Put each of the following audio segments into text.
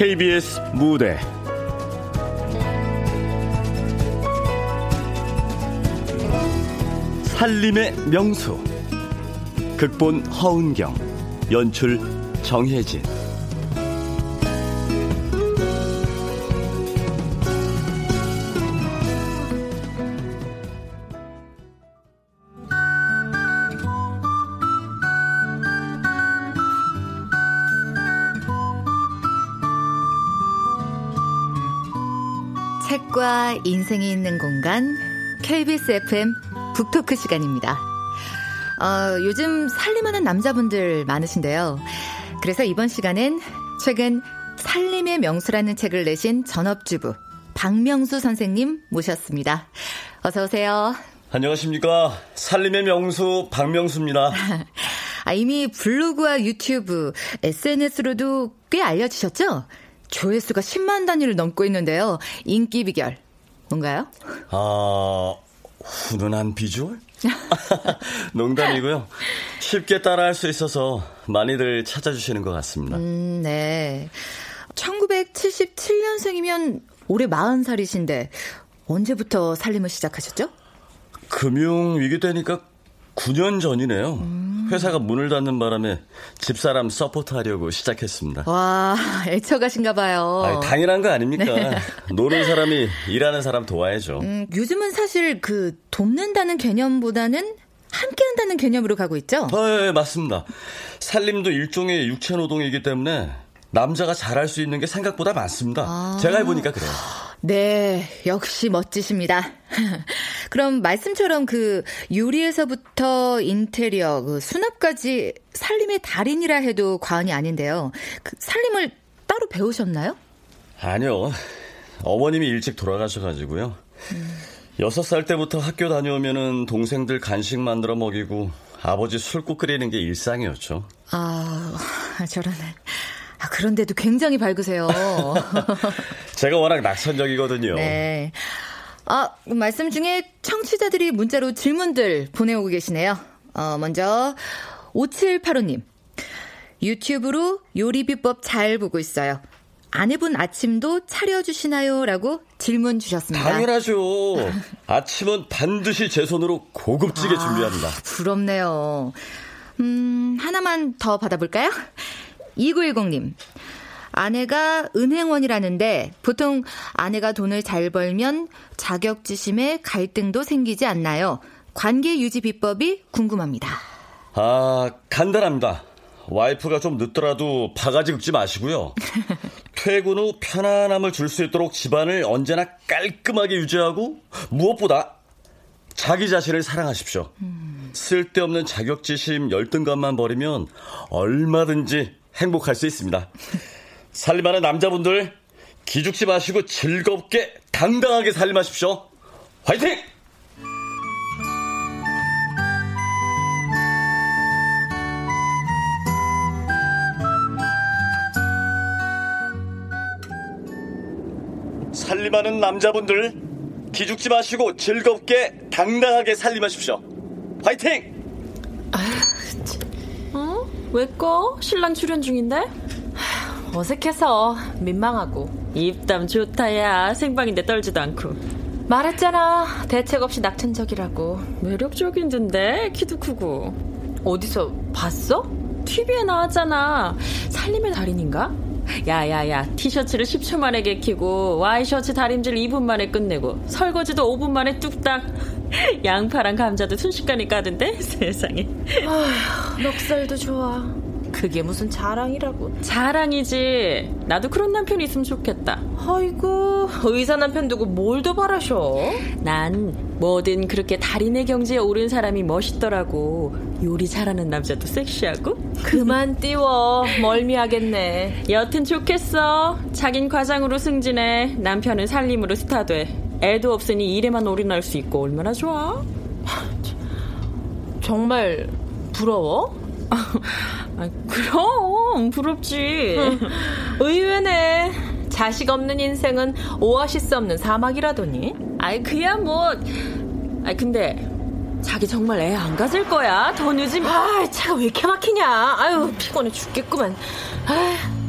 KBS 무대. 살림의 명수. 극본 허은경. 연출 정혜진 인생이 있는 공간 KBS FM 북토크 시간입니다. 어, 요즘 살림하는 남자분들 많으신데요. 그래서 이번 시간엔 최근 살림의 명수라는 책을 내신 전업주부 박명수 선생님 모셨습니다. 어서 오세요. 안녕하십니까 살림의 명수 박명수입니다 아, 이미 블로그와 유튜브, SNS로도 꽤 알려지셨죠? 조회수가 10만 단위를 넘고 있는데요. 인기 비결 뭔가요? 아 훈훈한 비주얼? 농담이고요 쉽게 따라할 수 있어서 많이들 찾아주시는 것 같습니다 음, 네. 1977년생이면 올해 40살이신데 언제부터 살림을 시작하셨죠? 금융 위기 때니까 9년 전이네요. 회사가 문을 닫는 바람에 집사람 서포트 하려고 시작했습니다. 와, 애처가신가 봐요. 아니, 당연한 거 아닙니까? 노는 사람이 일하는 사람 도와야죠. 음, 요즘은 사실 그 돕는다는 개념보다는 함께 한다는 개념으로 가고 있죠? 예, 맞습니다. 살림도 일종의 육체 노동이기 때문에 남자가 잘할 수 있는 게 생각보다 많습니다. 제가 해보니까 그래요. 네, 역시 멋지십니다. 그럼 말씀처럼 그 요리에서부터 인테리어, 그 수납까지 살림의 달인이라 해도 과언이 아닌데요. 그 살림을 따로 배우셨나요? 아니요. 어머님이 일찍 돌아가셔가지고요. 여섯 살 때부터 학교 다녀오면은 동생들 간식 만들어 먹이고 아버지 술국 끓이는 게 일상이었죠. 아, 저런. 아, 그런데도 굉장히 밝으세요. 제가 워낙 낙천적이거든요. 네. 아, 말씀 중에 청취자들이 문자로 질문들 보내오고 계시네요. 어, 먼저, 5785님. 유튜브로 요리 비법 잘 보고 있어요. 아내분 아침도 차려주시나요? 라고 질문 주셨습니다. 당연하죠. 아침은 반드시 제 손으로 고급지게 준비합니다. 부럽네요. 음, 하나만 더 받아볼까요? 2910님. 아내가 은행원이라는데 보통 아내가 돈을 잘 벌면 자격지심에 갈등도 생기지 않나요? 관계 유지 비법이 궁금합니다. 아, 간단합니다. 와이프가 좀 늦더라도 바가지 긁지 마시고요. 퇴근 후 편안함을 줄 수 있도록 집안을 언제나 깔끔하게 유지하고 무엇보다 자기 자신을 사랑하십시오. 쓸데없는 자격지심 열등감만 버리면 얼마든지 행복할 수 있습니다. 살림하는 남자분들 기죽지 마시고 즐겁게 당당하게 살림하십시오. 화이팅! 살림하는 남자분들 기죽지 마시고 즐겁게 당당하게 살림하십시오. 화이팅! 어? 왜 꺼? 신랑 출연 중인데? 어색해서 민망하고 입담 좋다야 생방인데 떨지도 않고 말했잖아 대책 없이 낙천적이라고 매력적인데 키도 크고 어디서 봤어? TV에 나왔잖아 살림의 달인인가? 야야야 티셔츠를 10초 만에 개키고 와이셔츠 다림질 2분 만에 끝내고 설거지도 5분 만에 뚝딱. 양파랑 감자도 순식간에 까던데? 세상에. 아휴, 넉살도 좋아. 그게 무슨 자랑이라고. 자랑이지. 나도 그런 남편이 있으면 좋겠다. 아이고, 의사 남편 두고 뭘 더 바라셔? 난 뭐든 그렇게 달인의 경지에 오른 사람이 멋있더라고. 요리 잘하는 남자도 섹시하고. 그만 띄워. 멀미하겠네. 여튼 좋겠어. 자긴 과장으로 승진해. 남편은 살림으로 스타 돼. 애도 없으니 일에만 올인할 수 있고 얼마나 좋아? 정말 부러워? 아, 그럼 부럽지. 의외네. 자식 없는 인생은 오아시스 없는 사막이라더니. 아이 그야 뭐. 아이 근데 자기 정말 애 안 가질 거야? 더 늦으면. 아, 차가 왜 이렇게 막히냐? 아유 피곤해 죽겠구만. 아.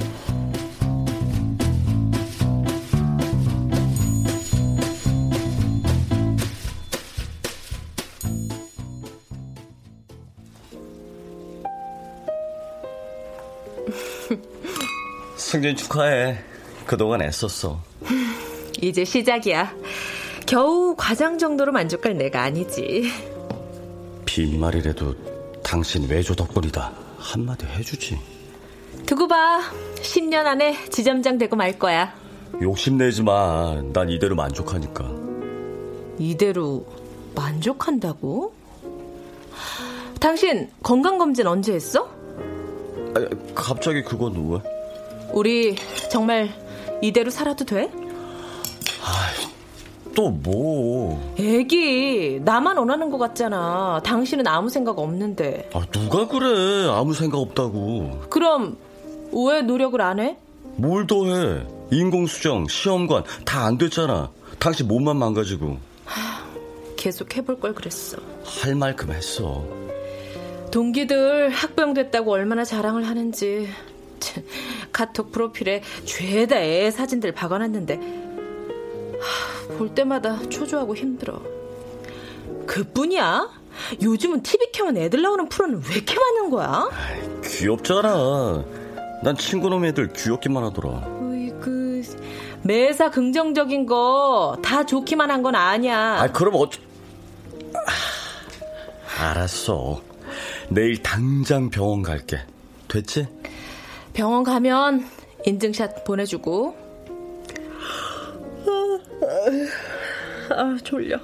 승진 축하해. 그동안 애썼어. 이제 시작이야. 겨우 과장 정도로 만족할 내가 아니지. 빈말이라도 당신 외조 덕분이다. 한마디 해주지. 두고 봐. 10년 안에 지점장 되고 말 거야. 욕심내지 마. 난 이대로 만족하니까. 이대로 만족한다고? 당신 건강검진 언제 했어? 아, 갑자기 그건 왜? 우리 정말 이대로 살아도 돼? 또 뭐? 애기 나만 원하는 것 같잖아. 당신은 아무 생각 없는데. 아, 누가 그래? 아무 생각 없다고. 그럼 왜 노력을 안 해? 뭘 더 해? 인공수정, 시험관 다 안 됐잖아. 당신 몸만 망가지고. 계속 해볼 걸 그랬어. 할 만큼 했어. 동기들 학병 됐다고 얼마나 자랑을 하는지. 참, 카톡 프로필에 죄다 애 사진들 박아놨는데 하, 볼 때마다 초조하고 힘들어. 그뿐이야? 요즘은 TV 켜면 애들 나오는 프로는 왜 이렇게 많은 거야? 귀엽잖아. 난 친구놈 애들 귀엽기만 하더라. 으이 그 매사 긍정적인 거 다 좋기만 한 건 아니야. 아, 그럼 어쩌... 아, 알았어. 내일 당장 병원 갈게. 됐지? 병원 가면 인증샷 보내주고. 아, 졸려.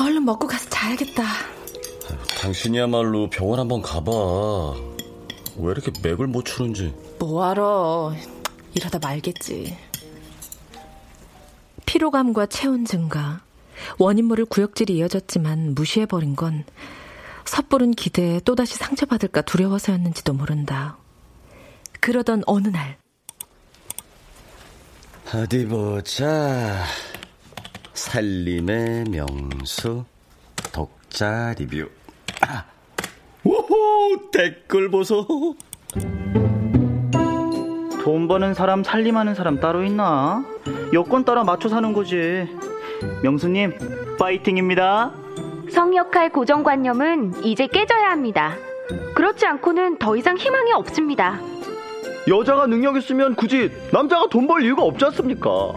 얼른 먹고 가서 자야겠다. 당신이야말로 병원 한번 가봐. 왜 이렇게 맥을 못 추는지. 뭐하러. 이러다 말겠지. 피로감과 체온 증가, 원인 모를 구역질이 이어졌지만 무시해버린 건 섣부른 기대에 또다시 상처받을까 두려워서였는지도 모른다. 그러던 어느 날 어디 보자. 살림의 명수 독자 리뷰. 아. 오호 댓글 보소. 돈 버는 사람 살림하는 사람 따로 있나? 여건 따라 맞춰 사는 거지. 명수님 파이팅입니다. 성역할 고정관념은 이제 깨져야 합니다. 그렇지 않고는 더 이상 희망이 없습니다. 여자가 능력 있으면 굳이 남자가 돈 벌 이유가 없지 않습니까?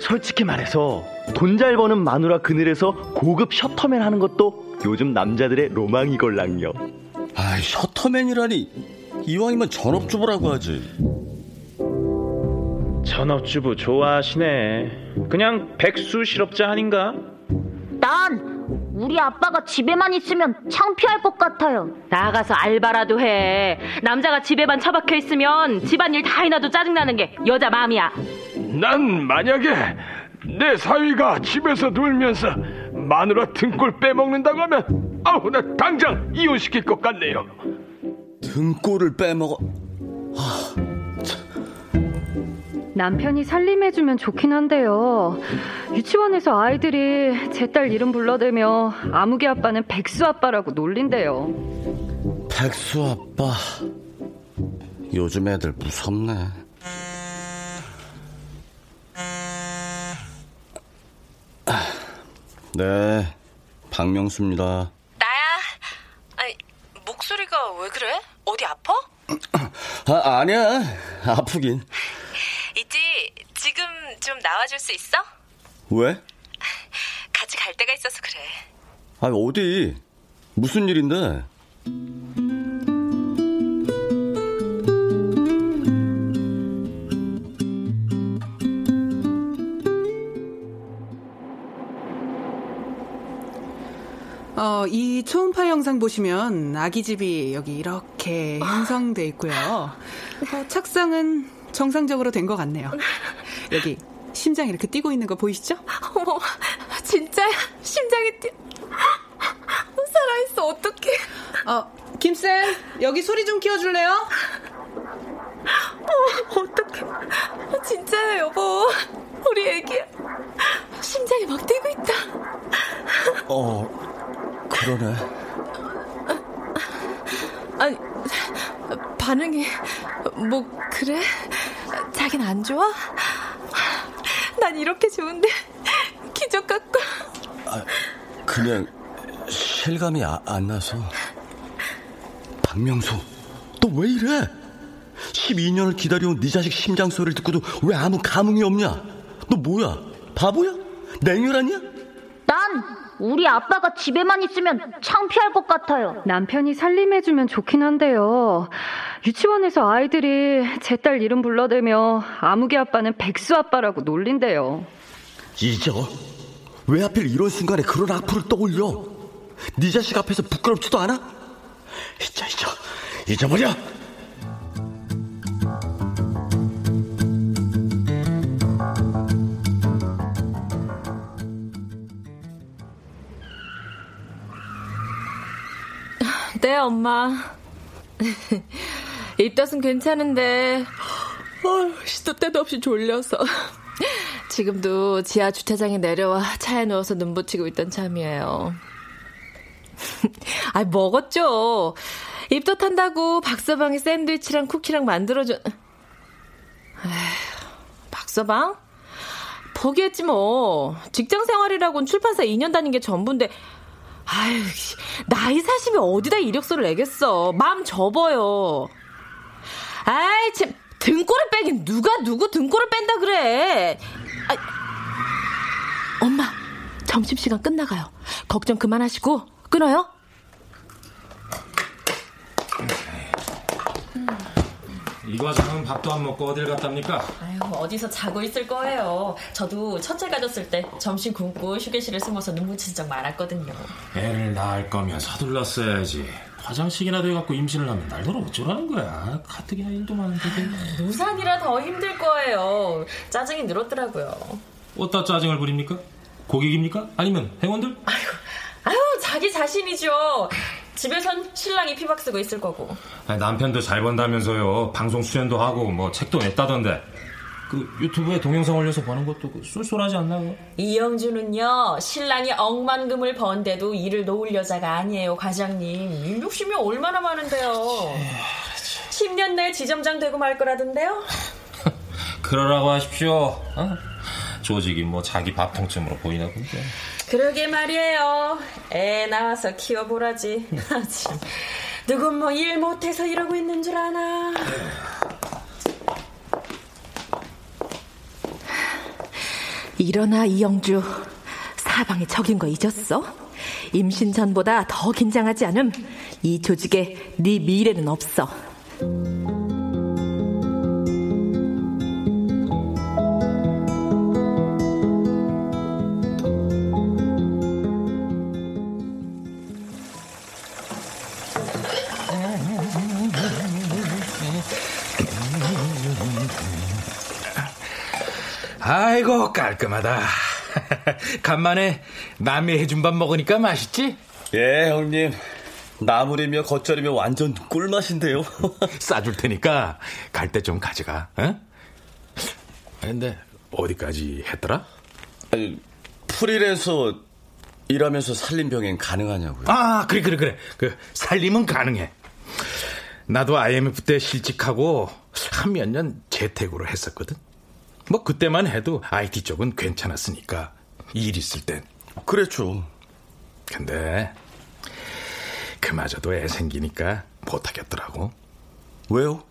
솔직히 말해서 돈 잘 버는 마누라 그늘에서 고급 셔터맨 하는 것도 요즘 남자들의 로망이걸랑요. 아, 셔터맨이라니. 이왕이면 전업주부라고 하지. 전업주부 좋아하시네. 그냥 백수 실업자 아닌가? 난 우리 아빠가 집에만 있으면 창피할 것 같아요. 나가서 알바라도 해. 남자가 집에만 처박혀 있으면 집안일 다 해놔도 짜증나는 게 여자 마음이야. 난 만약에 내 사위가 집에서 놀면서 마누라 등골 빼먹는다고 하면 아우 나 당장 이혼시킬 것 같네요. 등골을 빼먹어. 남편이 살림해주면 좋긴 한데요. 유치원에서 아이들이 제 딸 이름 불러대며 아무개 아빠는 백수 아빠라고 놀린대요. 백수 아빠. 요즘 애들 무섭네. 네, 박명수입니다. 나야. 아니, 목소리가 왜 그래? 어디 아파? 아, 아니야. 아프긴. 도와줄 수 있어? 왜? 같이 갈 데가 있어서 그래. 아니, 어디? 무슨 일인데? 어, 이 초음파 영상 보시면 아기 집이 여기 이렇게 형성돼 있고요. 어, 착상은 정상적으로 된 것 같네요. 여기 심장이 이렇게 뛰고 있는 거 보이시죠? 어머, 진짜야? 심장이 뛰... 살아있어, 어떡해. 어, 김쌤, 여기 소리 좀 키워줄래요? 어, 어떡해. 진짜야, 여보. 우리 애기야. 심장이 막 뛰고 있다. 어, 그러네. 아니, 반응이, 뭐, 그래? 자긴 안 좋아? 난 이렇게 좋은데, 기적 같고. 아, 그냥, 실감이 아, 안 나서. 박명수, 너 왜 이래? 12년을 기다려온 네 자식 심장 소리를 듣고도 왜 아무 감흥이 없냐? 너 뭐야? 바보야? 냉혈하냐? 난 우리 아빠가 집에만 있으면 창피할 것 같아요. 남편이 살림해주면 좋긴 한데요. 유치원에서 아이들이 제 딸 이름 불러대며 아무개 아빠는 백수 아빠라고 놀린대요. 잊어? 왜 하필 이런 순간에 그런 악플을 떠올려? 네 자식 앞에서 부끄럽지도 않아? 잊어 잊어 잊어버려 네, 엄마. 입덧은 괜찮은데, 어, 시도 때도 없이 졸려서. 지금도 지하 주차장에 내려와 차에 누워서 눈 붙이고 있던 참이에요. 아, 먹었죠. 입덧 한다고 박서방이 샌드위치랑 쿠키랑 만들어줘. 에휴, 박서방? 포기했지 뭐. 직장 생활이라곤 출판사 2년 다닌 게 전부인데 아유, 나이 사시면 어디다 이력서를 내겠어. 마음 접어요. 아이, 참, 등골을 빼긴 누가 누구 등골을 뺀다 그래. 아, 엄마, 점심시간 끝나가요. 걱정 그만하시고, 끊어요. 이 과장은 밥도 안 먹고 어딜 갔답니까? 아유, 어디서 자고 있을 거예요. 저도 첫째 가졌을 때 점심 굶고 휴게실에 숨어서 눈물 친적 많았거든요. 애를 낳을 거면 서둘렀어야지. 화장식이나 돼갖고 임신을 하면 날들 어쩌라는 거야. 가뜩이나 일도 많은데. 노산이라 더 힘들 거예요. 짜증이 늘었더라고요. 어디다 짜증을 부립니까? 고객입니까? 아니면 회원들? 아유, 자기 자신이죠. 집에선 신랑이 피박 쓰고 있을 거고. 아니, 남편도 잘 번다면서요. 방송 수연도 하고 뭐 책도 냈다던데. 그 유튜브에 동영상 올려서 보는 것도 그 쏠쏠하지 않나? 그? 이영주는요 신랑이 억만금을 번데도 일을 놓을 여자가 아니에요 과장님 일 욕심이 얼마나 많은데요 10년 내에 지점장 되고 말 거라던데요 그러라고 하십시오 어? 조직이 뭐 자기 밥통쯤으로 보이나 본데 그러게 말이에요. 애 낳아서 키워보라지. 누군 뭐 일 못해서 이러고 있는 줄 아나? 일어나 이영주. 사방에 적인 거 잊었어? 임신 전보다 더 긴장하지 않음? 이 조직에 네 미래는 없어 아이고 깔끔하다. 간만에 남이 해준 밥 먹으니까 맛있지? 예 형님 나물이며 겉절이며 완전 꿀맛인데요. 싸줄 테니까 갈 때 좀 가져가. 어? 근데 어디까지 했더라? 아니, 풀일에서 일하면서 살림 병행 가능하냐고요? 아 그래 그래 그래 그 살림은 가능해. 나도 IMF 때 실직하고 한 몇 년 재택으로 했었거든. 뭐 그때만 해도 IT 쪽은 괜찮았으니까 일 있을 땐 그랬죠. 근데 그마저도 애 생기니까 못하겠더라고. 왜요?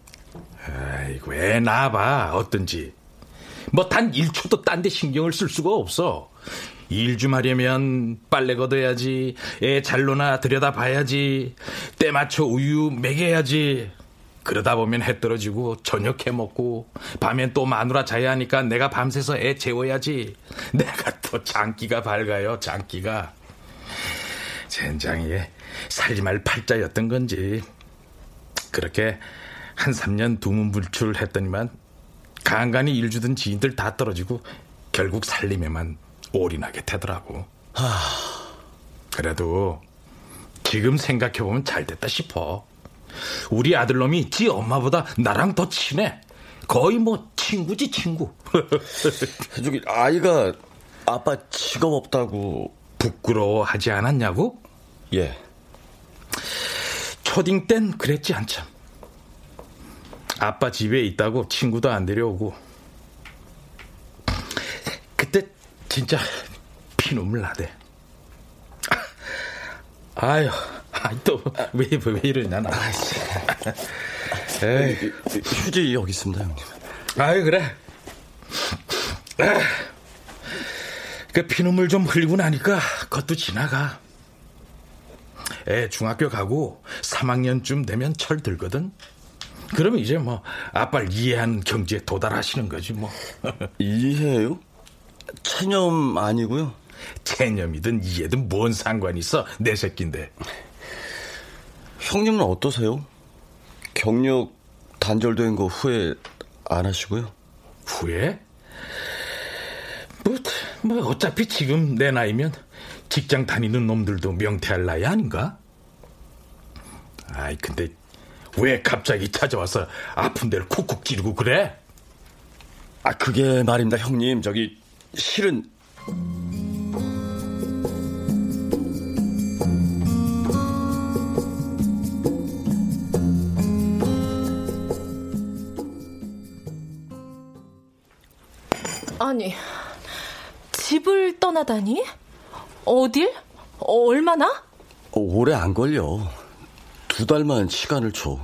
아이고 애 낳아봐 어떤지. 뭐 단 1초도 딴 데 신경을 쓸 수가 없어. 일 좀 하려면 빨래 걷어야지, 애 잘로나 들여다봐야지, 때 맞춰 우유 먹여야지. 그러다 보면 해 떨어지고 저녁 해 먹고 밤엔 또 마누라 자야 하니까 내가 밤새서 애 재워야지. 내가 또 장기가 밝아요, 장기가. 젠장이 살림할 팔자였던 건지 그렇게 한 3년 두문불출했더니만 간간히 일 주던 지인들 다 떨어지고 결국 살림에만 올인하게 되더라고. 하... 그래도 지금 생각해보면 잘 됐다 싶어. 우리 아들놈이 지 엄마보다 나랑 더 친해. 거의 뭐 친구지 친구. 저기 아이가 아빠 직업 없다고 부끄러워하지 않았냐고? 예. 초딩 땐 그랬지 한참. 아빠 집에 있다고 친구도 안 데려오고. 그때 진짜 피눈물 나대. 아 유, 또왜 왜 이러냐 나. 에이, 휴지 여기 있습니다 형님. 아유 그래. 아, 그 피눈물 좀 흘리고 나니까 그것도 지나가. 애 중학교 가고 3학년쯤 되면 철 들거든. 그러면 이제 뭐 아빠를 이해하는 경지에 도달하시는 거지 뭐. 이해요? 체념 아니고요. 체념이든 이해든 뭔 상관 있어 내 새끼인데. 형님은 어떠세요? 경력 단절된 거 후회 안 하시고요? 후회? 뭐, 뭐 어차피 지금 내 나이면 직장 다니는 놈들도 명퇴할 나이 아닌가? 아이 근데 왜 갑자기 찾아와서 아픈 데를 쿡쿡 찌르고 그래? 아 그게 말입니다 형님 저기 실은 아니 집을 떠나다니? 어딜? 얼마나? 오래 안 걸려. 두 달만 시간을 줘.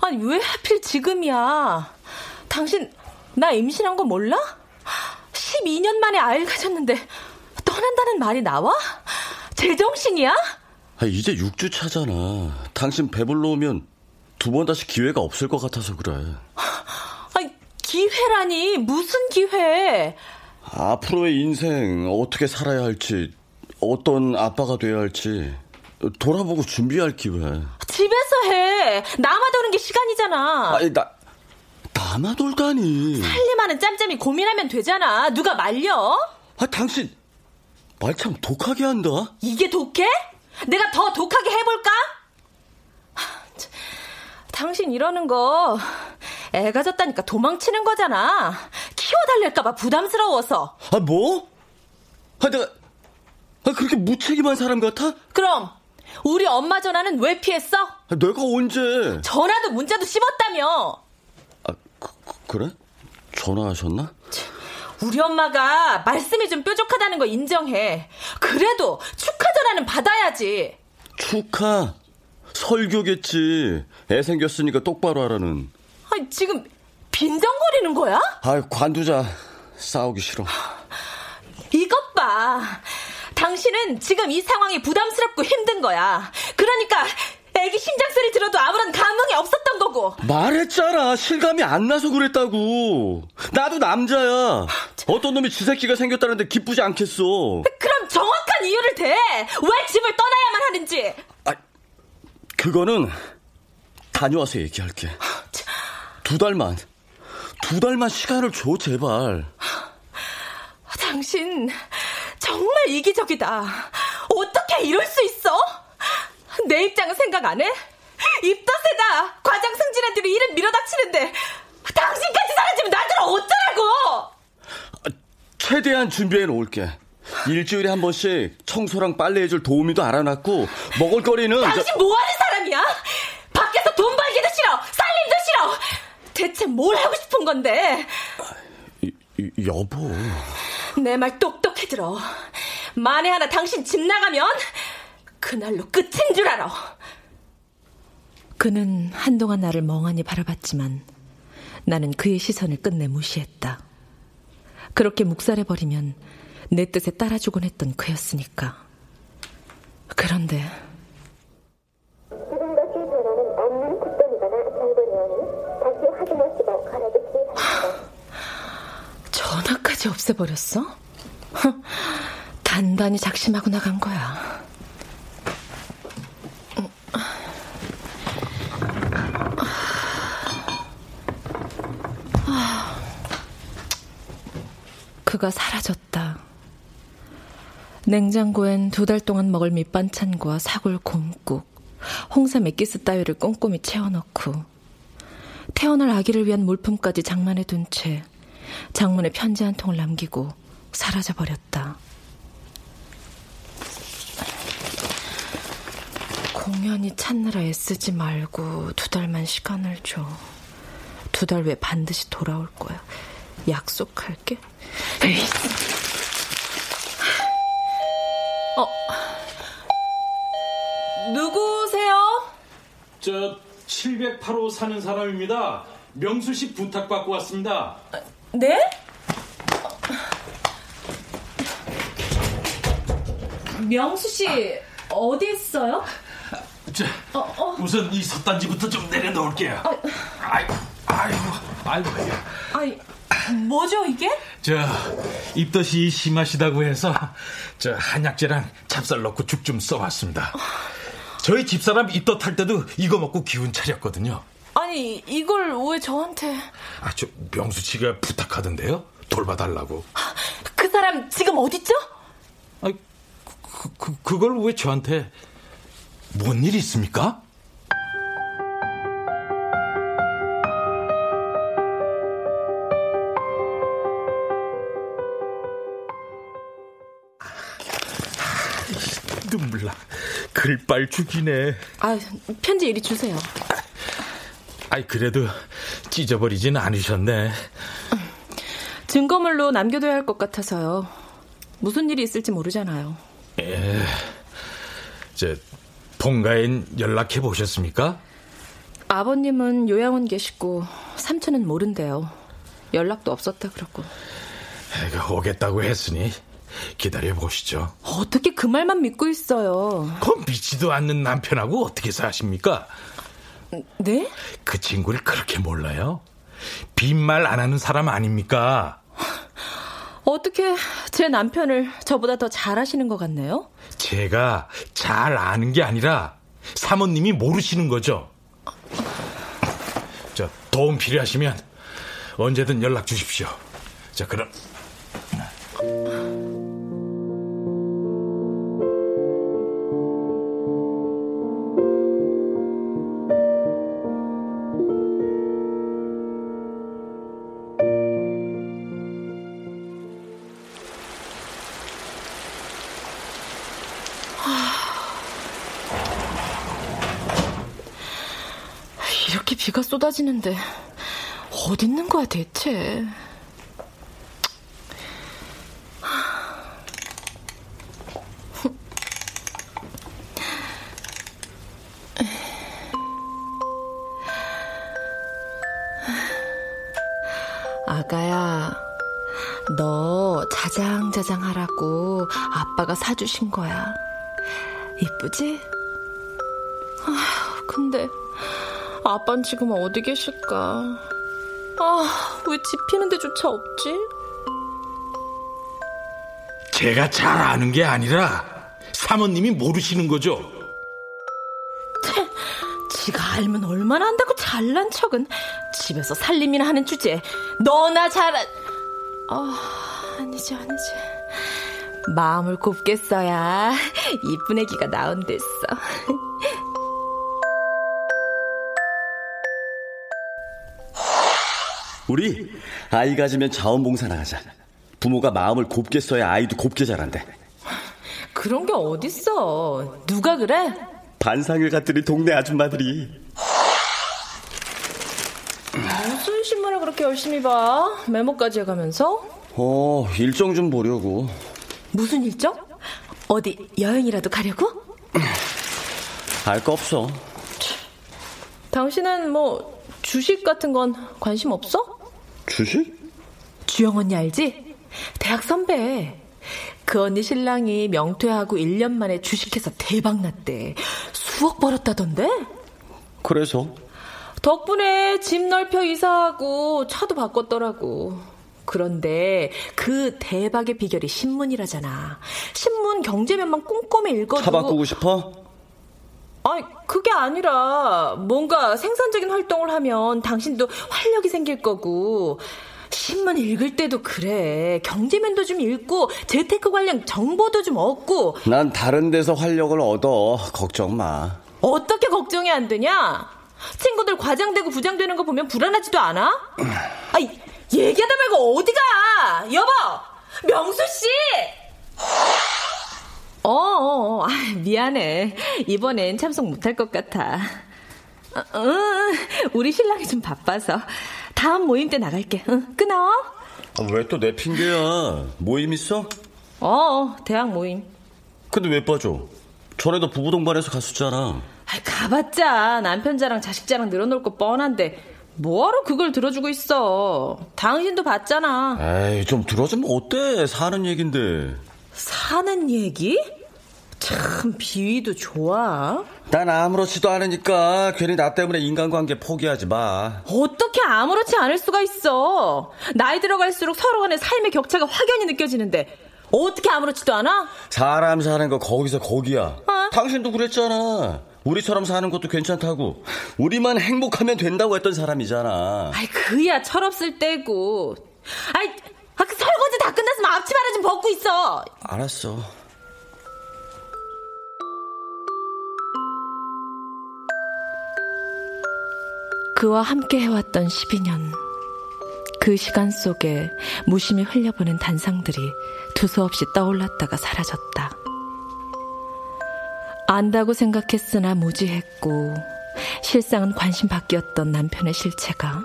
아니, 왜 하필 지금이야? 당신, 나 임신한 거 몰라? 12년 만에 아이를 가졌는데, 떠난다는 말이 나와? 제정신이야? 아, 이제 6주 차잖아. 당신 배불러 오면 두 번 다시 기회가 없을 것 같아서 그래. 기회라니, 무슨 기회? 앞으로의 인생 어떻게 살아야 할지, 어떤 아빠가 돼야 할지 돌아보고 준비할 기회. 집에서 해. 남아 도는 게 시간이잖아. 아니 나 남아 돌다니. 살림하는 짬짬이 고민하면 되잖아. 누가 말려? 아 당신 말 참 독하게 한다. 이게 독해? 내가 더 독하게 해볼까? 당신 이러는 거 애가 졌다니까 도망치는 거잖아. 키워달랄까봐 부담스러워서. 아 뭐? 아 내가 아, 그렇게 무책임한 사람 같아? 그럼 우리 엄마 전화는 왜 피했어? 아, 내가 언제? 전화도 문자도 씹었다며. 아 그, 그래? 전화하셨나? 우리 엄마가 말씀이 좀 뾰족하다는 거 인정해. 그래도 축하 전화는 받아야지. 축하? 설교겠지. 애 생겼으니까 똑바로 하라는. 아니, 지금 빈정거리는 거야? 아, 관두자. 싸우기 싫어. 이것 봐. 당신은 지금 이 상황이 부담스럽고 힘든 거야. 그러니까 애기 심장 소리 들어도 아무런 감흥이 없었던 거고. 말했잖아. 실감이 안 나서 그랬다고. 나도 남자야. 어떤 놈이 지 새끼가 생겼다는데 기쁘지 않겠어. 그럼 정확한 이유를 대. 왜 집을 떠나야만 하는지. 아, 그거는 다녀와서 얘기할게. 두 달만, 두 달만 시간을 줘, 제발. 당신 정말 이기적이다. 어떻게 이럴 수 있어? 내 입장은 생각 안 해? 입도 세다. 과장 승진애들이 일은 밀어닥치는데 당신까지 사라지면 나들 어쩌라고? 최대한 준비해 놓을게. 일주일에 한 번씩 청소랑 빨래해줄 도우미도 알아놨고 먹을 거리는 당신 저... 뭐하는 사람이야? 밖에서 돈 벌기도 싫어. 살림도 싫어. 대체 뭘 하고 싶은 건데? 이, 이, 여보. 내 말 똑똑히 들어. 만에 하나 당신 집 나가면 그날로 끝인 줄 알아. 그는 한동안 나를 멍하니 바라봤지만 나는 그의 시선을 끝내 무시했다. 그렇게 묵살해버리면 내 뜻에 따라주곤 했던 그였으니까. 그런데 전화까지 없애버렸어? 단단히 작심하고 나간 거야. 음. 아. 아. 그가 사라졌다. 냉장고엔 두 달 동안 먹을 밑반찬과 사골 곰국, 홍삼 액기스 따위를 꼼꼼히 채워넣고 태어날 아기를 위한 물품까지 장만해 둔 채 장문에 편지 한 통을 남기고 사라져 버렸다. 공연히 찾느라 애쓰지 말고 두 달만 시간을 줘. 두 달 후에 반드시 돌아올 거야. 약속할게. 에이. 어. 누구세요? 저 708호 사는 사람입니다. 명수 씨 부탁받고 왔습니다. 네? 명수 씨 어디 있어요? 자, 우선 이 솥단지부터 좀 내려놓을게요. 아이고, 아이고, 아이고. 아이, 뭐죠 이게? 저 입덧이 심하시다고 해서 저 한약재랑 찹쌀 넣고 죽 좀 써왔습니다. 저희 집사람 입덧할 때도 이거 먹고 기운 차렸거든요. 아니 이걸 왜 저한테? 아, 저 명수 씨가 부탁하던데요? 돌봐달라고. 그 사람 지금 어딨죠? 아, 그, 그, 그걸 왜 저한테? 뭔 일 있습니까? 눈물 나. 글빨 죽이네. 아 편지 이리 주세요. 아이 그래도 찢어버리진 않으셨네. 증거물로 남겨둬야 할 것 같아서요. 무슨 일이 있을지 모르잖아요. 에, 저 본가엔 연락해 보셨습니까? 아버님은 요양원 계시고 삼촌은 모른대요. 연락도 없었다. 애가 오겠다고 했으니 기다려 보시죠. 어떻게 그 말만 믿고 있어요? 그 믿지도 않는 남편하고 어떻게 사십니까? 네? 그 친구를 그렇게 몰라요? 빈말 안 하는 사람 아닙니까? 어떻게 제 남편을 저보다 더 잘하시는 것 같네요? 제가 잘 아는 게 아니라 사모님이 모르시는 거죠. 저 도움 필요하시면 언제든 연락 주십시오. 자 그럼. 쏟아지는데 어디 있는 거야 대체? 아가야, 너 자장자장 하라고 아빠가 사주신 거야. 이쁘지? 아, 근데 아빤 지금 어디 계실까? 아, 왜집 피는 데조차 없지? 제가 잘 아는 게 아니라 사모님이 모르시는 거죠. 지가 알면 얼마나 한다고 잘난 척은 집에서 살림이나 하는 주제에 너나 잘한 아 아니지 아니지 마음을 곱게 써야 이쁜 애기가 나온댔어 우리 아이 가지면 자원봉사 나가자. 부모가 마음을 곱게 써야 아이도 곱게 자란대. 그런 게 어딨어 누가 그래? 반상을 갖더니 동네 아줌마들이 무슨 신문을 그렇게 열심히 봐 메모까지 해가면서 어 일정 좀 보려고 무슨 일정? 어디 여행이라도 가려고? 알 거 없어 당신은 뭐 주식 같은 건 관심 없어? 주식? 주영 언니 알지? 대학 선배. 그 언니 신랑이 명퇴하고 1년 만에 주식해서 대박 났대. 수억 벌었다던데? 그래서? 덕분에 집 넓혀 이사하고 차도 바꿨더라고. 그런데 그 대박의 비결이 신문이라잖아. 신문 경제면만 꼼꼼히 읽어도 차 바꾸고 싶어? 아니, 그게 아니라 뭔가 생산적인 활동을 하면 당신도 활력이 생길 거고 신문 읽을 때도 그래. 경제면도 좀 읽고 재테크 관련 정보도 좀 얻고. 난 다른 데서 활력을 얻어. 걱정 마. 어떻게 걱정이 안 되냐? 친구들 과장되고 부장되는 거 보면 불안하지도 않아? 아이, 얘기하다 말고 어디가? 여보! 명수 씨! 어, 어, 어 아, 미안해. 이번엔 참석 못할 것 같아. 어, 어, 우리 신랑이 좀 바빠서 다음 모임 때 나갈게. 응, 끊어. 아, 왜또 내 핑계야? 모임 있어? 어, 대학 모임. 근데 왜 빠져? 전에도 부부 동반해서 갔었잖아. 아, 가봤자 남편 자랑 자식 자랑 늘어놓을 거 뻔한데 뭐하러 그걸 들어주고 있어? 당신도 봤잖아. 에이, 좀 들어주면 어때? 사는 얘긴데. 사는 얘기? 참 비위도 좋아. 난 아무렇지도 않으니까 괜히 나 때문에 인간관계 포기하지 마. 어떻게 아무렇지 않을 수가 있어? 나이 들어갈수록 서로 간의 삶의 격차가 확연히 느껴지는데 어떻게 아무렇지도 않아? 사람 사는 거 거기서 거기야. 어? 당신도 그랬잖아. 우리처럼 사는 것도 괜찮다고. 우리만 행복하면 된다고 했던 사람이잖아. 아이, 그야 철없을 때고. 아이, 아, 그 설거지 다 끝났으면 앞치마를 좀 벗고 있어. 알았어. 그와 함께 해왔던 12년. 그 시간 속에 무심히 흘려보낸 단상들이 두서없이 떠올랐다가 사라졌다. 안다고 생각했으나 무지했고 실상은 관심 밖이었던 남편의 실체가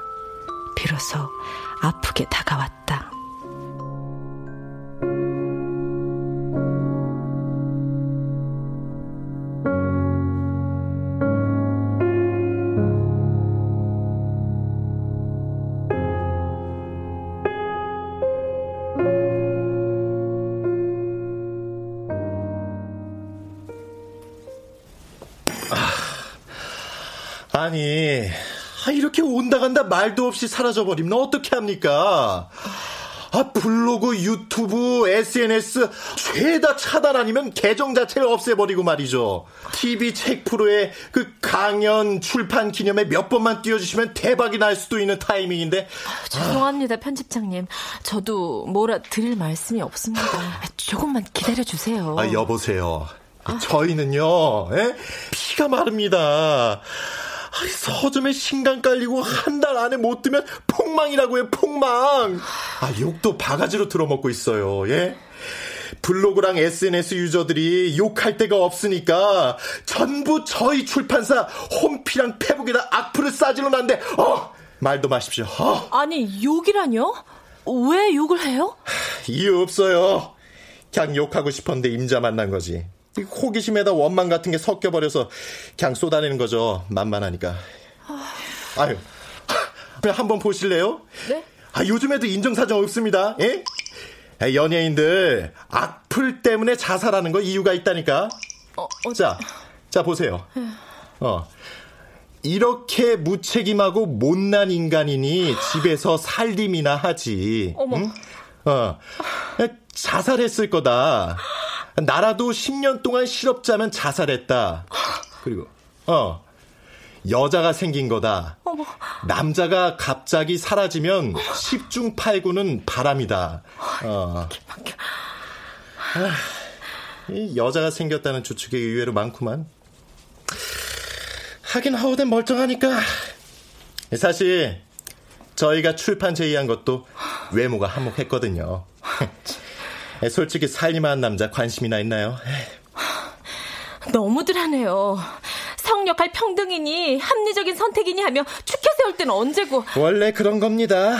비로소 아프게 다가왔다. 말도 없이 사라져버리면 어떻게 합니까? 아, 블로그, 유튜브, SNS 죄다 차단 아니면 계정 자체를 없애버리고 말이죠. TV 책 프로에 그 강연 출판 기념에 몇 번만 띄워주시면 대박이 날 수도 있는 타이밍인데. 아, 죄송합니다, 편집장님. 저도 뭐라 드릴 말씀이 없습니다. 조금만 기다려 주세요. 아, 여보세요. 아. 저희는요, 에? 예? 피가 마릅니다. 서점에 신간 깔리고 한 달 안에 못 뜨면 폭망이라고 해, 폭망. 아, 욕도 바가지로 들어먹고 있어요, 예? 블로그랑 SNS 유저들이 욕할 데가 없으니까 전부 저희 출판사 홈피랑 페북에다 악플을 싸질러 놨는데, 어! 말도 마십시오. 어. 아니, 욕이라뇨? 왜 욕을 해요? 이유 없어요. 그냥 욕하고 싶었는데 임자 만난 거지. 호기심에다 원망 같은 게 섞여버려서 그냥 쏟아내는 거죠. 만만하니까. 아유, 그냥 한번 보실래요? 네? 아, 요즘에도 인정사정 없습니다. 예? 연예인들 악플 때문에 자살하는 거 이유가 있다니까. 어, 어, 자, 자 보세요. 어. 이렇게 무책임하고 못난 인간이니 집에서 살림이나 하지. 어머. 응? 어. 자살했을 거다. 나라도 10년 동안 실업자면 자살했다. 그리고 어 여자가 생긴 거다. 어머. 남자가 갑자기 사라지면 10중 8구는 바람이다. 어. 아, 이 여자가 생겼다는 추측이 의외로 많구만. 하긴 하우된 멀쩡하니까. 사실 저희가 출판 제의한 것도 외모가 한몫했거든요. 솔직히 살림한 남자 관심이나 있나요? 너무들 하네요. 성역할 평등이니 합리적인 선택이니 하며 추켜 세울 때는 언제고. 원래 그런 겁니다.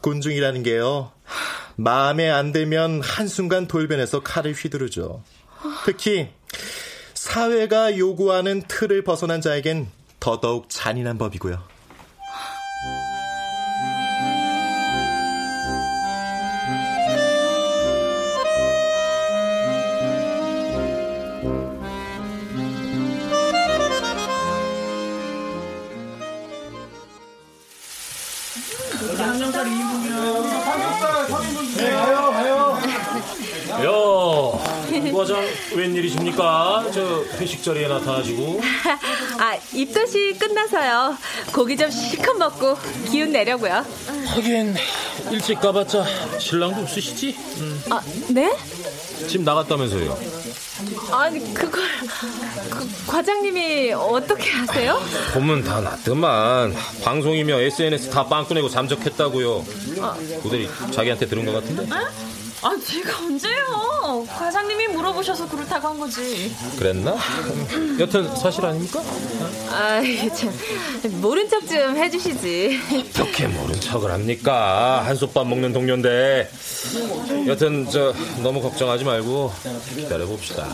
군중이라는 게요. 마음에 안 들면 한순간 돌변해서 칼을 휘두르죠. 특히 사회가 요구하는 틀을 벗어난 자에겐 더더욱 잔인한 법이고요. 과장 웬일이십니까? 저 회식 자리에 나타나시고. 아 입덧이 끝나서요. 고기 좀 실컷 먹고 기운 내려고요. 하긴 일찍 가봤자 신랑도 없으시지? 음. 아, 네? 집 나갔다면서요? 아니, 그걸, 그, 과장님이 어떻게 하세요? 보면 다 났더만. 방송이며 SNS 다 빵꾸내고 잠적했다고요. 아. 고대리 자기한테 들은 것 같은데? 아, 제가 언제요? 과장님이 물어보셔서 그렇다고 한 거지. 그랬나? 여튼 사실 아닙니까? 아이, 참. 모른 척 좀 해주시지. 어떻게 모른 척을 합니까? 한솥밥 먹는 동료인데. 여튼, 저, 너무 걱정하지 말고 기다려 봅시다.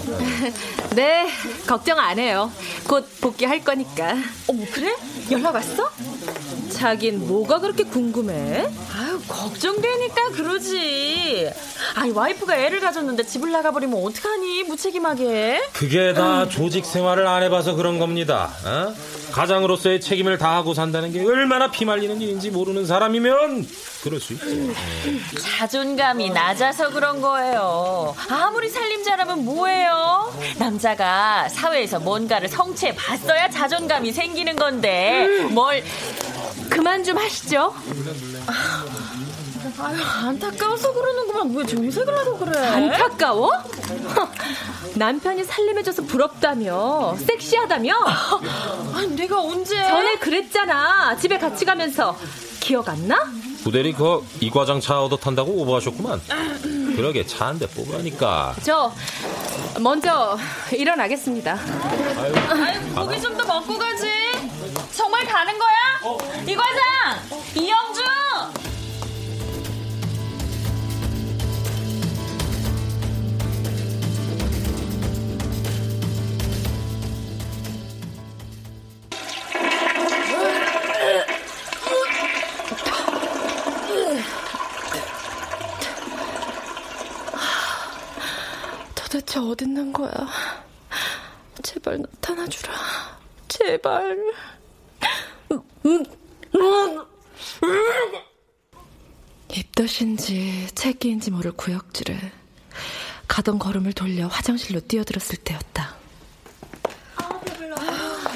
네, 걱정 안 해요. 곧 복귀할 거니까. 어머, 그래? 연락 왔어? 자긴 뭐가 그렇게 궁금해? 아유, 걱정되니까 그러지. 아니, 와이프가 애를 가졌는데 집을 나가버리면 어떡하니? 무책임하게. 그게 다 조직 생활을 안 해봐서 그런 겁니다. 어? 가장으로서의 책임을 다하고 산다는 게 얼마나 피말리는 일인지 모르는 사람이면 그럴 수 있죠. 네. 자존감이 낮아서 그런 거예요. 아무리 살림자라면 뭐예요? 남자가 사회에서 뭔가를 성취해 봤어야 자존감이 생기는 건데 뭘 그만 좀 하시죠. 아유, 안타까워서 그러는구만. 왜 정색을 하고 그래? 안타까워? 남편이 살림해줘서 부럽다며? 섹시하다며? 아니, 내가 언제? 전에 그랬잖아. 집에 같이 가면서. 기억 안 나? 부대리 그 이과장 차 얻어 탄다고 오버하셨구만. 그러게 차 한 대 뽑으니까. 저 먼저 일어나겠습니다. 아유, 아유 고기 좀 더 먹고 가지. 정말 가는 거야? 이 과장, 도대체 어딨는 거야? 제발 나타나 주라. 제발. 입덧인지 채기인지 모를 구역질에 가던 걸음을 돌려 화장실로 뛰어들었을 때였다.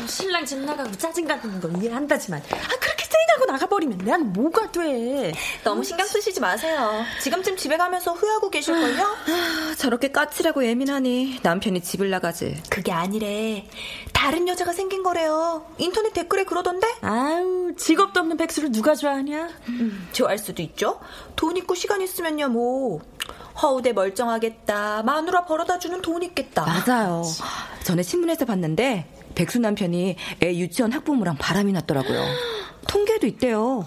신랑 집 나가고 짜증나는 건 이해한다지만 아 그렇게 세이하고 나가버리면 난 뭐가 돼? 너무 신경 쓰시지 마세요. 지금쯤 집에 가면서 후회하고 계실걸요? 아, 저렇게 까칠하고 예민하니 남편이 집을 나가지. 그게 아니래. 다른 여자가 생긴 거래요. 인터넷 댓글에 그러던데? 아유 직업도 없는 백수를 누가 좋아하냐? 음, 좋아할 수도 있죠. 돈 있고 시간 있으면요 뭐. 허우대 멀쩡하겠다. 마누라 벌어다 주는 돈 있겠다. 맞아요. 전에 신문에서 봤는데 백수 남편이 애 유치원 학부모랑 바람이 났더라고요. 통계도 있대요.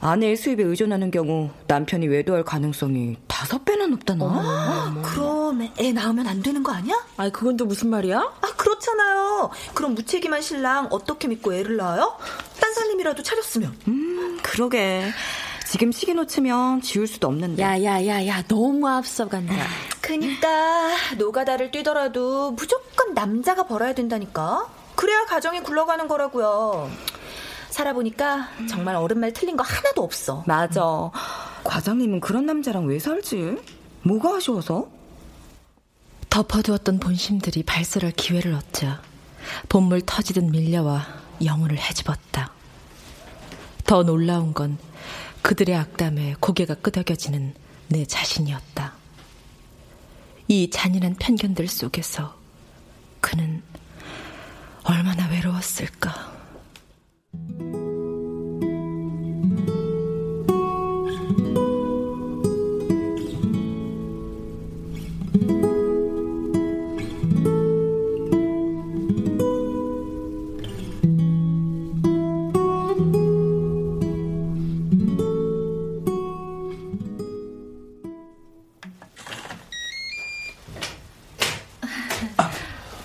아내의 수입에 의존하는 경우 남편이 외도할 가능성이 다섯 배나 높다나? 어머, 그럼 애 낳으면 안 되는 거 아니야? 아니 그건 또 무슨 말이야? 아 그렇잖아요. 그럼 무책임한 신랑 어떻게 믿고 애를 낳아요? 딴 살림이라도 차렸으면. 음 그러게. 지금 시기 놓치면 지울 수도 없는데. 야야야야 너무 앞서간다. 그니까 노가다를 뛰더라도 무조건 남자가 벌어야 된다니까. 그래야 가정이 굴러가는 거라고요. 살아보니까 정말 어른 말 틀린 거 하나도 없어. 맞아. 과장님은 그런 남자랑 왜 살지? 뭐가 아쉬워서? 덮어두었던 본심들이 발설할 기회를 얻자 본물 터지듯 밀려와 영혼을 헤집었다. 더 놀라운 건 그들의 악담에 고개가 끄덕여지는 내 자신이었다. 이 잔인한 편견들 속에서 그는 얼마나 외로웠을까. Thank you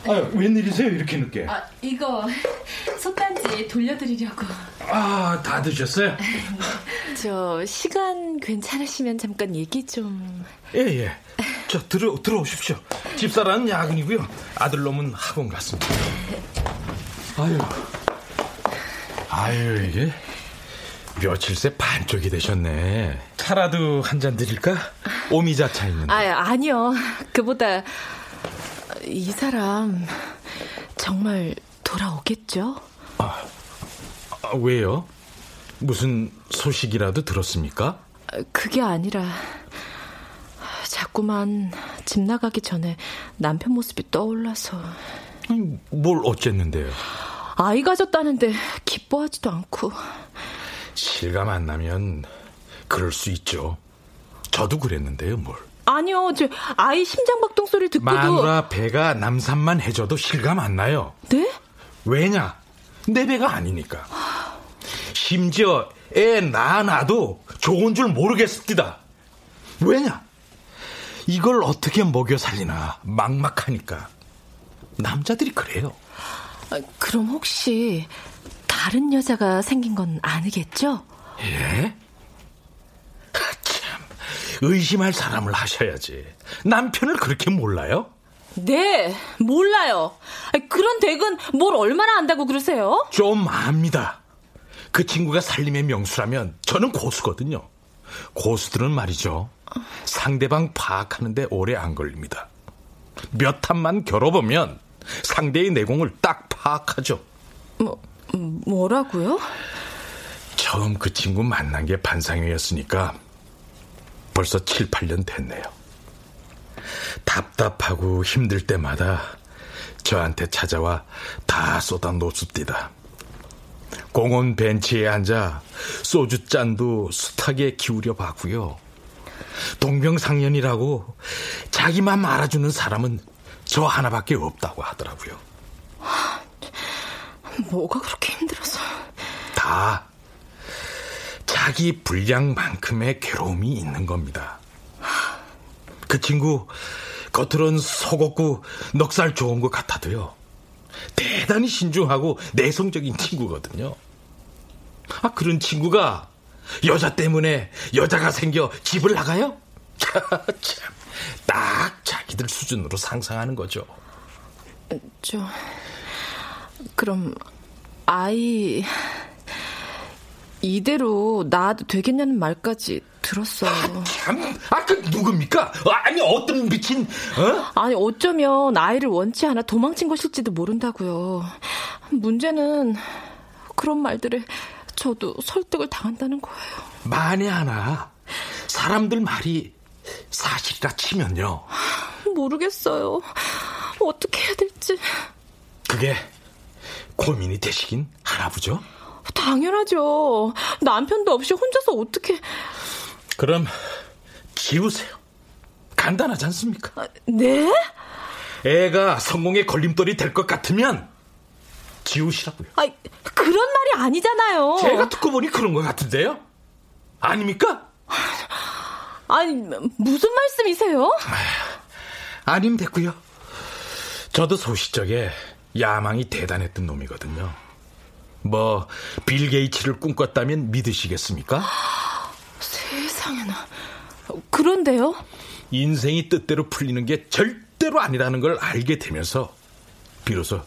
아유, 웬일이세요? 이렇게 늦게. 아, 이거 솥단지 돌려드리려고. 아, 다 드셨어요? 저 시간 괜찮으시면 잠깐 얘기 좀. 예, 예. 저 들어 들어오십시오. 집사람은 야근이고요. 아들놈은 학원 갔습니다. 아유. 아유, 이게 며칠 새 반쪽이 되셨네. 차라도 한 잔 드릴까? 오미자 차 있는데. 아, 아니요. 그보다 이 사람 정말 돌아오겠죠? 아, 왜요? 무슨 소식이라도 들었습니까? 그게 아니라 자꾸만 집 나가기 전에 남편 모습이 떠올라서. 뭘 어쨌는데요? 아이 가졌다는데 기뻐하지도 않고. 실감 안 나면 그럴 수 있죠. 저도 그랬는데요, 뭘. 아니요, 저 아이 심장박동 소리 듣고도 마누라 배가 남산만 해줘도 실감 안 나요. 네? 왜냐? 내 배가 아니니까. 심지어 애 낳아놔도 좋은 줄 모르겠습니다. 왜냐? 이걸 어떻게 먹여 살리나 막막하니까. 남자들이 그래요. 아, 그럼 혹시 다른 여자가 생긴 건 아니겠죠? 예? 참, 의심할 사람을 하셔야지. 남편을 그렇게 몰라요? 네, 몰라요. 그런 댁은 뭘 얼마나 안다고 그러세요? 좀 압니다. 그 친구가 살림의 명수라면 저는 고수거든요. 고수들은 말이죠. 상대방 파악하는데 오래 안 걸립니다. 몇 탐만 겨뤄보면 상대의 내공을 딱 파악하죠. 뭐, 뭐라고요? 처음 그 친구 만난 게 반상회였으니까 벌써 7, 8년 됐네요. 답답하고 힘들 때마다 저한테 찾아와 다 쏟아 놓습니다. 공원 벤치에 앉아 소주 잔도 숱하게 기울여 봤고요. 동병상련이라고 자기만 알아주는 사람은 저 하나밖에 없다고 하더라고요. 뭐가 그렇게 힘들어서? 다 자기 분량만큼의 괴로움이 있는 겁니다. 그 친구 겉으론 속없고 넉살 좋은 것 같아도요. 대단히 신중하고 내성적인 친구거든요. 아, 그런 친구가 여자 때문에 여자가 생겨 집을 나가요? 참, 딱 자기들 수준으로 상상하는 거죠. 저, 그럼, 아이, 이대로 낳아도 되겠냐는 말까지 들었어요. 아, 참, 아, 그 누굽니까? 아니, 어떤 미친, 어? 아니, 어쩌면 아이를 원치 않아 도망친 것일지도 모른다고요. 문제는 그런 말들에 저도 설득을 당한다는 거예요. 만에 하나 사람들 말이 사실이라 치면요. 모르겠어요. 어떻게 해야 될지. 그게 고민이 되시긴 하나 보죠? 당연하죠. 남편도 없이 혼자서 어떻게... 그럼 지우세요. 간단하지 않습니까? 네? 애가 성공의 걸림돌이 될 것 같으면 지우시라고요. 아, 그런 말이 아니잖아요. 제가 듣고 보니 그런 것 같은데요? 아닙니까? 아니, 무슨 말씀이세요? 아님 됐고요. 저도 소시적에 야망이 대단했던 놈이거든요. 뭐, 빌 게이츠를 꿈꿨다면 믿으시겠습니까? 세상에나. 그런데요? 인생이 뜻대로 풀리는 게 절대로 아니라는 걸 알게 되면서 비로소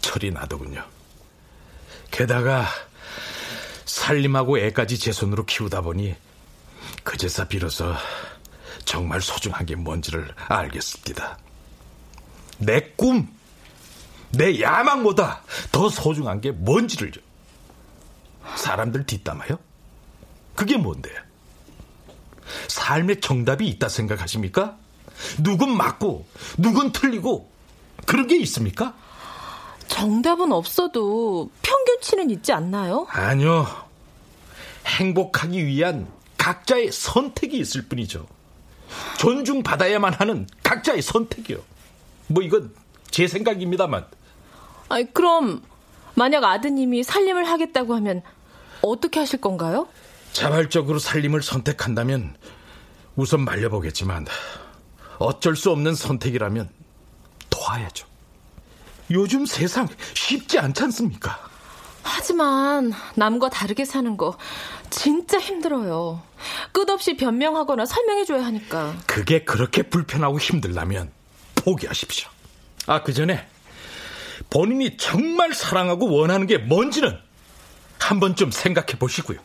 철이 나더군요. 게다가 살림하고 애까지 제 손으로 키우다 보니 그제서 비로소 정말 소중한 게 뭔지를 알겠습니다. 내 꿈, 내 야망보다 더 소중한 게 뭔지를요. 사람들 뒷담화요? 그게 뭔데요? 삶의 정답이 있다 생각하십니까? 누군 맞고, 누군 틀리고, 그런 게 있습니까? 정답은 없어도 평균치는 있지 않나요? 아니요. 행복하기 위한 각자의 선택이 있을 뿐이죠. 존중받아야만 하는 각자의 선택이요. 뭐 이건 제 생각입니다만. 아니, 그럼 만약 아드님이 살림을 하겠다고 하면 어떻게 하실 건가요? 자발적으로 살림을 선택한다면 우선 말려보겠지만 어쩔 수 없는 선택이라면 도와야죠. 요즘 세상 쉽지 않지 않습니까? 하지만 남과 다르게 사는 거 진짜 힘들어요. 끝없이 변명하거나 설명해줘야 하니까. 그게 그렇게 불편하고 힘들다면 포기하십시오. 아, 그 전에 본인이 정말 사랑하고 원하는 게 뭔지는 한 번쯤 생각해 보시고요.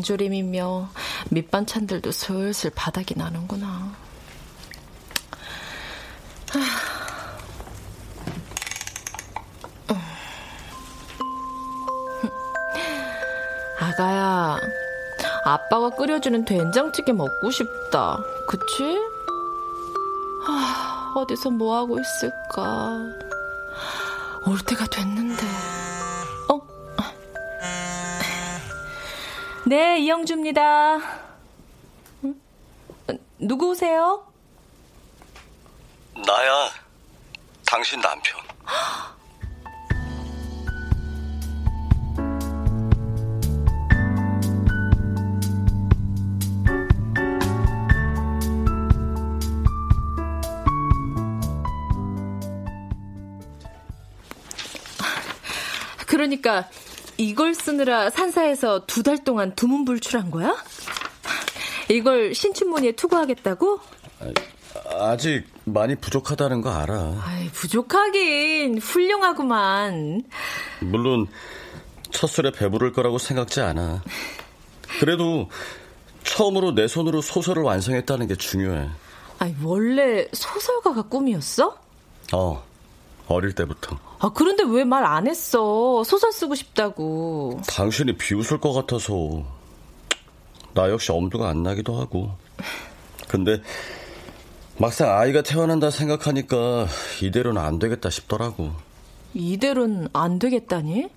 장조림이며 밑반찬들도 슬슬 바닥이 나는구나. 아가야, 아빠가 끓여주는 된장찌개 먹고 싶다. 그치? 아, 어디서 뭐 하고 있을까? 올 때가 됐는데. 네, 이영주입니다. 누구세요? 나야. 당신 남편. 그러니까 이걸 쓰느라 산사에서 두 달 동안 두문불출한 거야? 이걸 신춘문예에 투고하겠다고? 아직 많이 부족하다는 거 알아. 아이, 부족하긴 훌륭하구만. 물론 첫 술에 배부를 거라고 생각지 않아. 그래도 처음으로 내 손으로 소설을 완성했다는 게 중요해. 아니, 원래 소설가가 꿈이었어? 어, 어릴 때부터. 아, 그런데 왜 말 안 했어? 소설 쓰고 싶다고. 당신이 비웃을 것 같아서. 나 역시 엄두가 안 나기도 하고. 근데 막상 아이가 태어난다 생각하니까 이대로는 안 되겠다 싶더라고. 이대로는 안 되겠다니?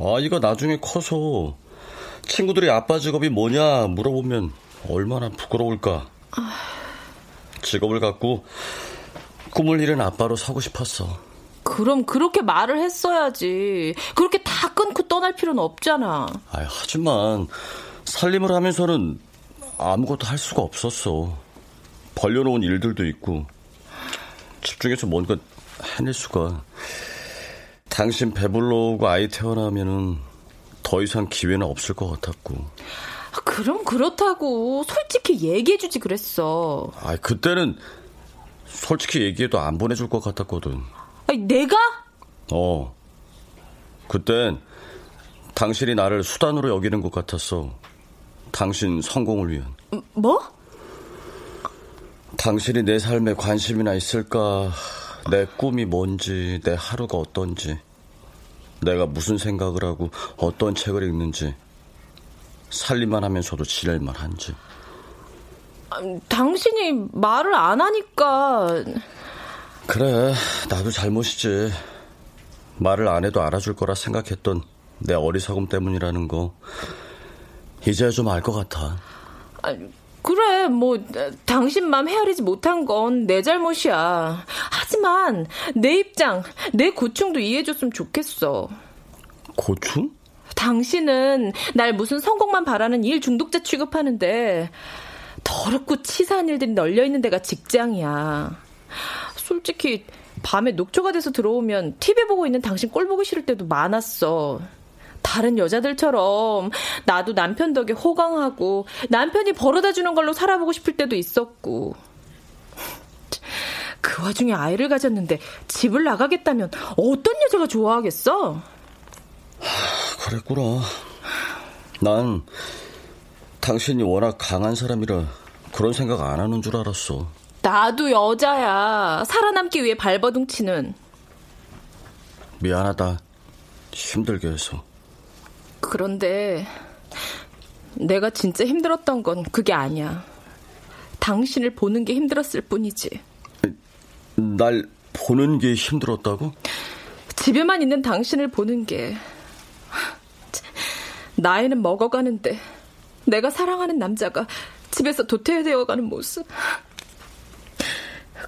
아이가 나중에 커서 친구들이 아빠 직업이 뭐냐 물어보면 얼마나 부끄러울까. 직업을 갖고 꿈을 이룬 아빠로 서고 싶었어. 그럼 그렇게 말을 했어야지. 그렇게 다 끊고 떠날 필요는 없잖아. 아, 하지만 살림을 하면서는 아무것도 할 수가 없었어. 벌려놓은 일들도 있고 집중해서 뭔가 해낼 수가. 당신 배불러 오고 아이 태어나면은 더 이상 기회는 없을 것 같았고. 그럼 그렇다고 솔직히 얘기해주지 그랬어. 아, 그때는 솔직히 얘기해도 안 보내줄 것 같았거든. 아니, 내가? 어. 그땐 당신이 나를 수단으로 여기는 것 같았어. 당신 성공을 위한. 뭐? 당신이 내 삶에 관심이나 있을까? 내 꿈이 뭔지, 내 하루가 어떤지, 내가 무슨 생각을 하고 어떤 책을 읽는지, 살림만 하면서도 지낼만 한지. 아, 당신이 말을 안 하니까. 그래, 나도 잘못이지. 말을 안 해도 알아줄 거라 생각했던 내 어리석음 때문이라는 거, 이제야 좀 알 것 같아. 아, 그래, 뭐, 당신 맘 헤아리지 못한 건 내 잘못이야. 하지만, 내 입장, 내 고충도 이해해줬으면 좋겠어. 고충? 당신은 날 무슨 성공만 바라는 일 중독자 취급하는데, 더럽고 치사한 일들이 널려 있는 데가 직장이야. 솔직히, 밤에 녹초가 돼서 들어오면 TV 보고 있는 당신 꼴 보기 싫을 때도 많았어. 다른 여자들처럼 나도 남편 덕에 호강하고 남편이 벌어다 주는 걸로 살아보고 싶을 때도 있었고. 그 와중에 아이를 가졌는데 집을 나가겠다면 어떤 여자가 좋아하겠어? 그랬구나. 난 당신이 워낙 강한 사람이라 그런 생각 안 하는 줄 알았어. 나도 여자야. 살아남기 위해 발버둥 치는. 미안하다. 힘들게 해서. 그런데 내가 진짜 힘들었던 건 그게 아니야. 당신을 보는 게 힘들었을 뿐이지. 날 보는 게 힘들었다고? 집에만 있는 당신을 보는 게 나이는 먹어가는데 내가 사랑하는 남자가 집에서 도태되어가는 모습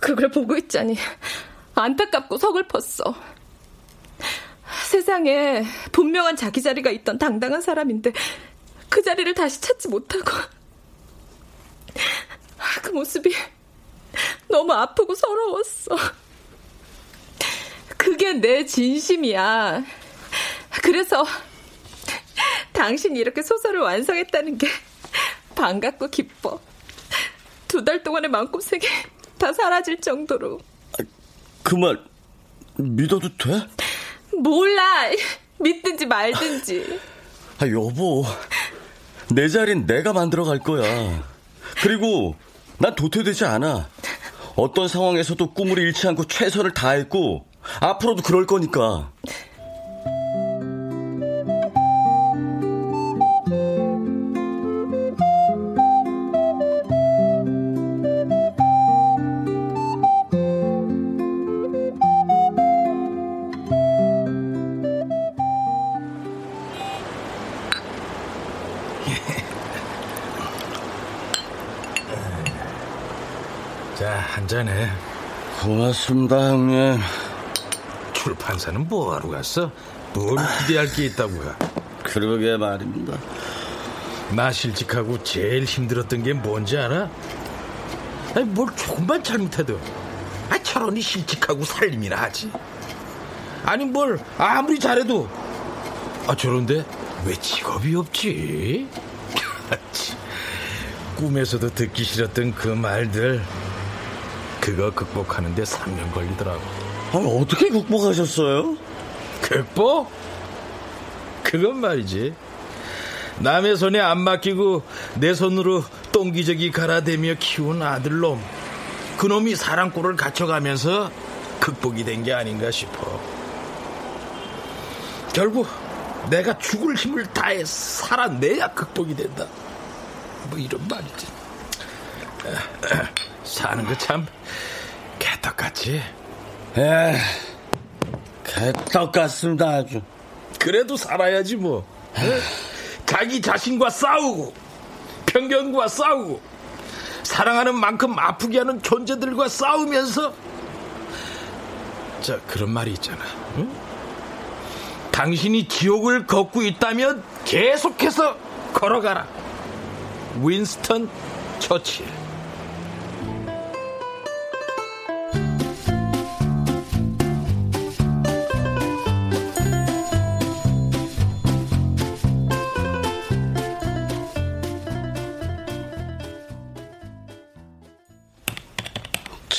그걸 보고 있자니 안타깝고 서글펐어. 세상에 분명한 자기 자리가 있던 당당한 사람인데 그 자리를 다시 찾지 못하고 그 모습이 너무 아프고 서러웠어. 그게 내 진심이야. 그래서 당신이 이렇게 소설을 완성했다는 게 반갑고 기뻐. 두 달 동안의 마음고생이 다 사라질 정도로. 그말 믿어도 돼? 몰라. 믿든지 말든지. 아, 여보. 내 자리는 내가 만들어 갈 거야. 그리고 난 도태되지 않아. 어떤 상황에서도 꿈을 잃지 않고 최선을 다했고, 앞으로도 그럴 거니까. 고맙습니다, 형님. 출판사는 뭐하러 갔어? 뭘 기대할 게 있다고요? 그러게 말입니다. 나 실직하고 제일 힘들었던 게 뭔지 알아? 아니, 뭘 조금만 잘못해도 아, 저런이 실직하고 살림이나 하지. 아니, 뭘 아무리 잘해도 아, 저런데 왜 직업이 없지? 꿈에서도 듣기 싫었던 그 말들 그거 극복하는데 3년 걸리더라고. 아니, 어떻게 극복하셨어요? 극복? 그건 말이지. 남의 손에 안 맡기고 내 손으로 똥기저귀 갈아대며 키운 아들놈. 그놈이 사랑골을 갖춰가면서 극복이 된 게 아닌가 싶어. 결국 내가 죽을 힘을 다해 살아내야 극복이 된다. 뭐 이런 말이지. 사는 거 참 개떡같지? 에, 개떡 같습니다, 아주. 그래도 살아야지 뭐. 에? 자기 자신과 싸우고 편견과 싸우고 사랑하는 만큼 아프게 하는 존재들과 싸우면서 자 그런 말이 있잖아. 응? 당신이 지옥을 걷고 있다면 계속해서 걸어가라. 윈스턴 처칠.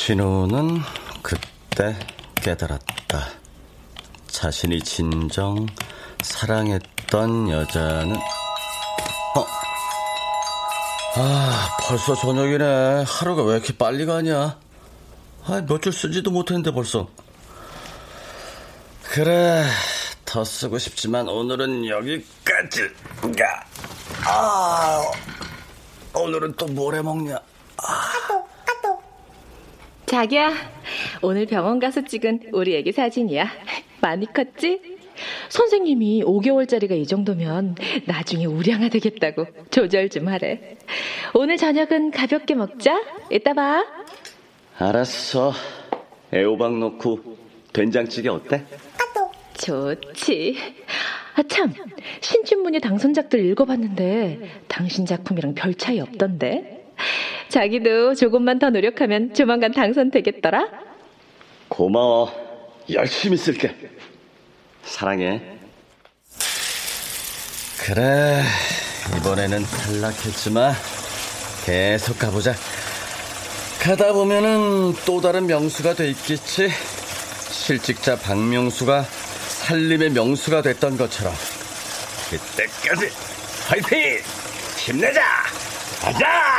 진호는 그때 깨달았다. 자신이 진정 사랑했던 여자는 어? 아 벌써 저녁이네. 하루가 왜 이렇게 빨리 가냐? 아 며칠 쓰지도 못했는데 벌써. 그래 더 쓰고 싶지만 오늘은 여기까지 가. 아 오늘은 또 뭘 해먹냐? 자기야, 오늘 병원 가서 찍은 우리 애기 사진이야. 많이 컸지? 선생님이 5개월짜리가 이 정도면 나중에 우량아 되겠다고 조절 좀 하래. 오늘 저녁은 가볍게 먹자. 이따 봐. 알았어. 애호박 넣고 된장찌개 어때? 좋지. 아, 참. 신춘문예 당선작들 읽어봤는데 당신 작품이랑 별 차이 없던데. 자기도 조금만 더 노력하면 조만간 당선되겠더라. 고마워. 열심히 쓸게. 사랑해. 그래. 이번에는 탈락했지만 계속 가보자. 가다 보면은 또 다른 명수가 돼 있겠지. 실직자 박명수가 살림의 명수가 됐던 것처럼. 그때까지 화이팅! 힘내자! 가자!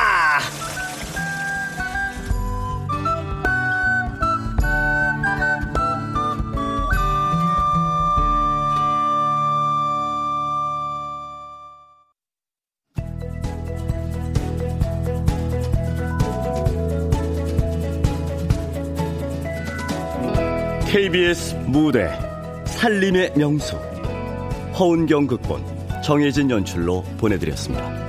KBS 무대 살림의 명수 허은경 극본 정혜진 연출로 보내드렸습니다.